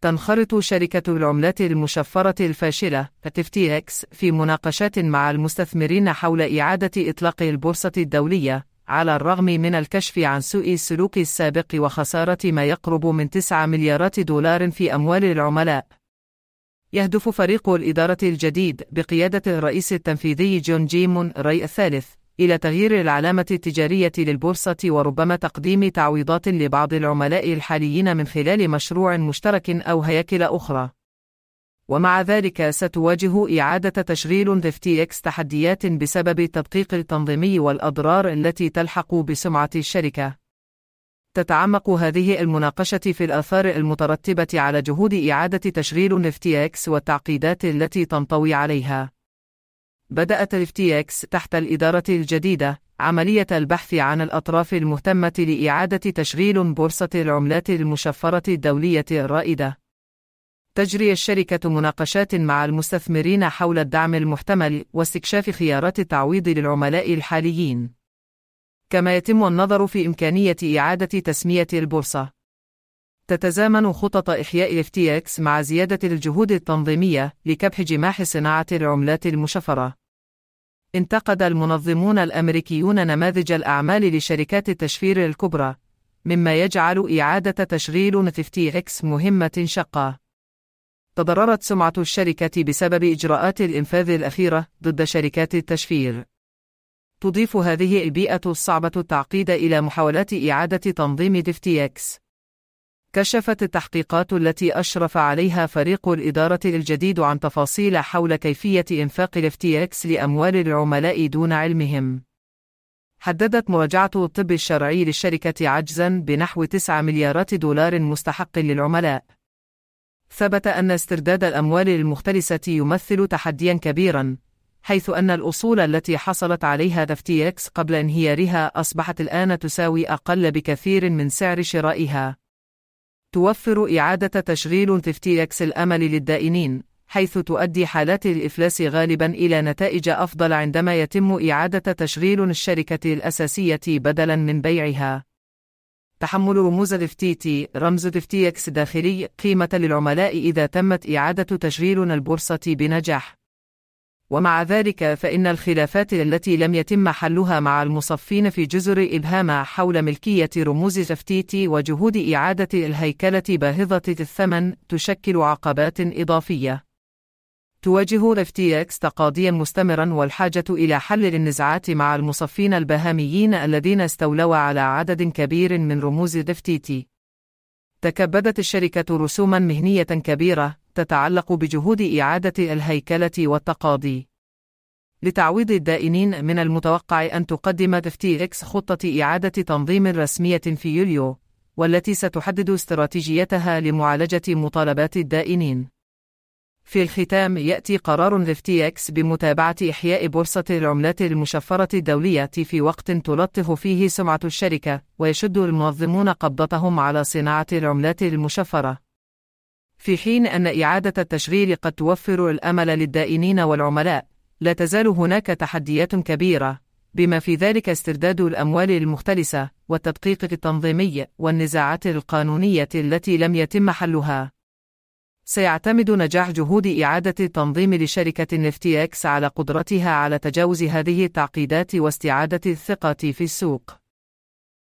تنخرط شركة العملات المشفرة الفاشلة FTX في مناقشات مع المستثمرين حول إعادة إطلاق البورصة الدولية على الرغم من الكشف عن سوء السلوك السابق وخسارة ما يقرب من 9 مليارات دولار في أموال العملاء. يهدف فريق الإدارة الجديد بقيادة الرئيس التنفيذي جون جيمون ري الثالث إلى تغيير العلامة التجارية للبورصة وربما تقديم تعويضات لبعض العملاء الحاليين من خلال مشروع مشترك أو هياكل أخرى. ومع ذلك ستواجه إعادة تشغيل FTX تحديات بسبب التدقيق التنظيمي والأضرار التي تلحق بسمعة الشركة. تتعمق هذه المناقشة في الآثار المترتبة على جهود إعادة تشغيل FTX والتعقيدات التي تنطوي عليها. بدأت FTX تحت الإدارة الجديدة عملية البحث عن الأطراف المهتمة لإعادة تشغيل بورصة العملات المشفرة الدولية الرائدة. تجري الشركة مناقشات مع المستثمرين حول الدعم المحتمل واستكشاف خيارات التعويض للعملاء الحاليين. كما يتم النظر في إمكانية إعادة تسمية البورصة. تتزامن خطط إحياء FTX مع زيادة الجهود التنظيمية لكبح جماح صناعة العملات المشفرة. انتقد المنظمون الأمريكيون نماذج الأعمال لشركات التشفير الكبرى، مما يجعل إعادة تشغيل FTX مهمة شقة. تضررت سمعة الشركة بسبب إجراءات الإنفاذ الأخيرة ضد شركات التشفير. تضيف هذه البيئة الصعبة التعقيد إلى محاولات إعادة تنظيم FTX. كشفت التحقيقات التي أشرف عليها فريق الإدارة الجديد عن تفاصيل حول كيفية إنفاق FTX لأموال العملاء دون علمهم. حددت مراجعة الطب الشرعي للشركة عجزا بنحو 9 مليارات دولار مستحق للعملاء. ثبت أن استرداد الأموال المختلسة يمثل تحديا كبيرا، حيث أن الأصول التي حصلت عليها FTX قبل انهيارها أصبحت الآن تساوي أقل بكثير من سعر شرائها. توفر إعادة تشغيل FTX الأمل للدائنين، حيث تؤدي حالات الإفلاس غالبا إلى نتائج أفضل عندما يتم إعادة تشغيل الشركة الأساسية بدلا من بيعها. تحمل رموز FTT رمز FTX داخلي قيمة للعملاء إذا تمت إعادة تشغيل البورصة بنجاح. ومع ذلك فإن الخلافات التي لم يتم حلها مع المصفين في جزر إبهام حول ملكية رموز FTT وجهود إعادة الهيكلة باهظة الثمن تشكل عقبات إضافية. تواجه FTX تقاضيا مستمرا والحاجة إلى حل النزاعات مع المصفين البهاميين الذين استولوا على عدد كبير من رموز FTT. تكبدت الشركة رسوما مهنية كبيرة تتعلق بجهود إعادة الهيكلة والتقاضي. لتعويض الدائنين من المتوقع أن تقدم FTX خطة إعادة تنظيم رسمية في يوليو، والتي ستحدد استراتيجيتها لمعالجة مطالبات الدائنين. في الختام يأتي قرار FTX بمتابعة إحياء بورصة العملات المشفرة الدولية في وقت تلطف فيه سمعة الشركة، ويشد المنظمون قبضتهم على صناعة العملات المشفرة. في حين أن إعادة التشغيل قد توفر الأمل للدائنين والعملاء، لا تزال هناك تحديات كبيرة، بما في ذلك استرداد الأموال المختلسة، والتدقيق التنظيمي، والنزاعات القانونية التي لم يتم حلها. سيعتمد نجاح جهود إعادة التنظيم لشركة FTX على قدرتها على تجاوز هذه التعقيدات واستعادة الثقة في السوق.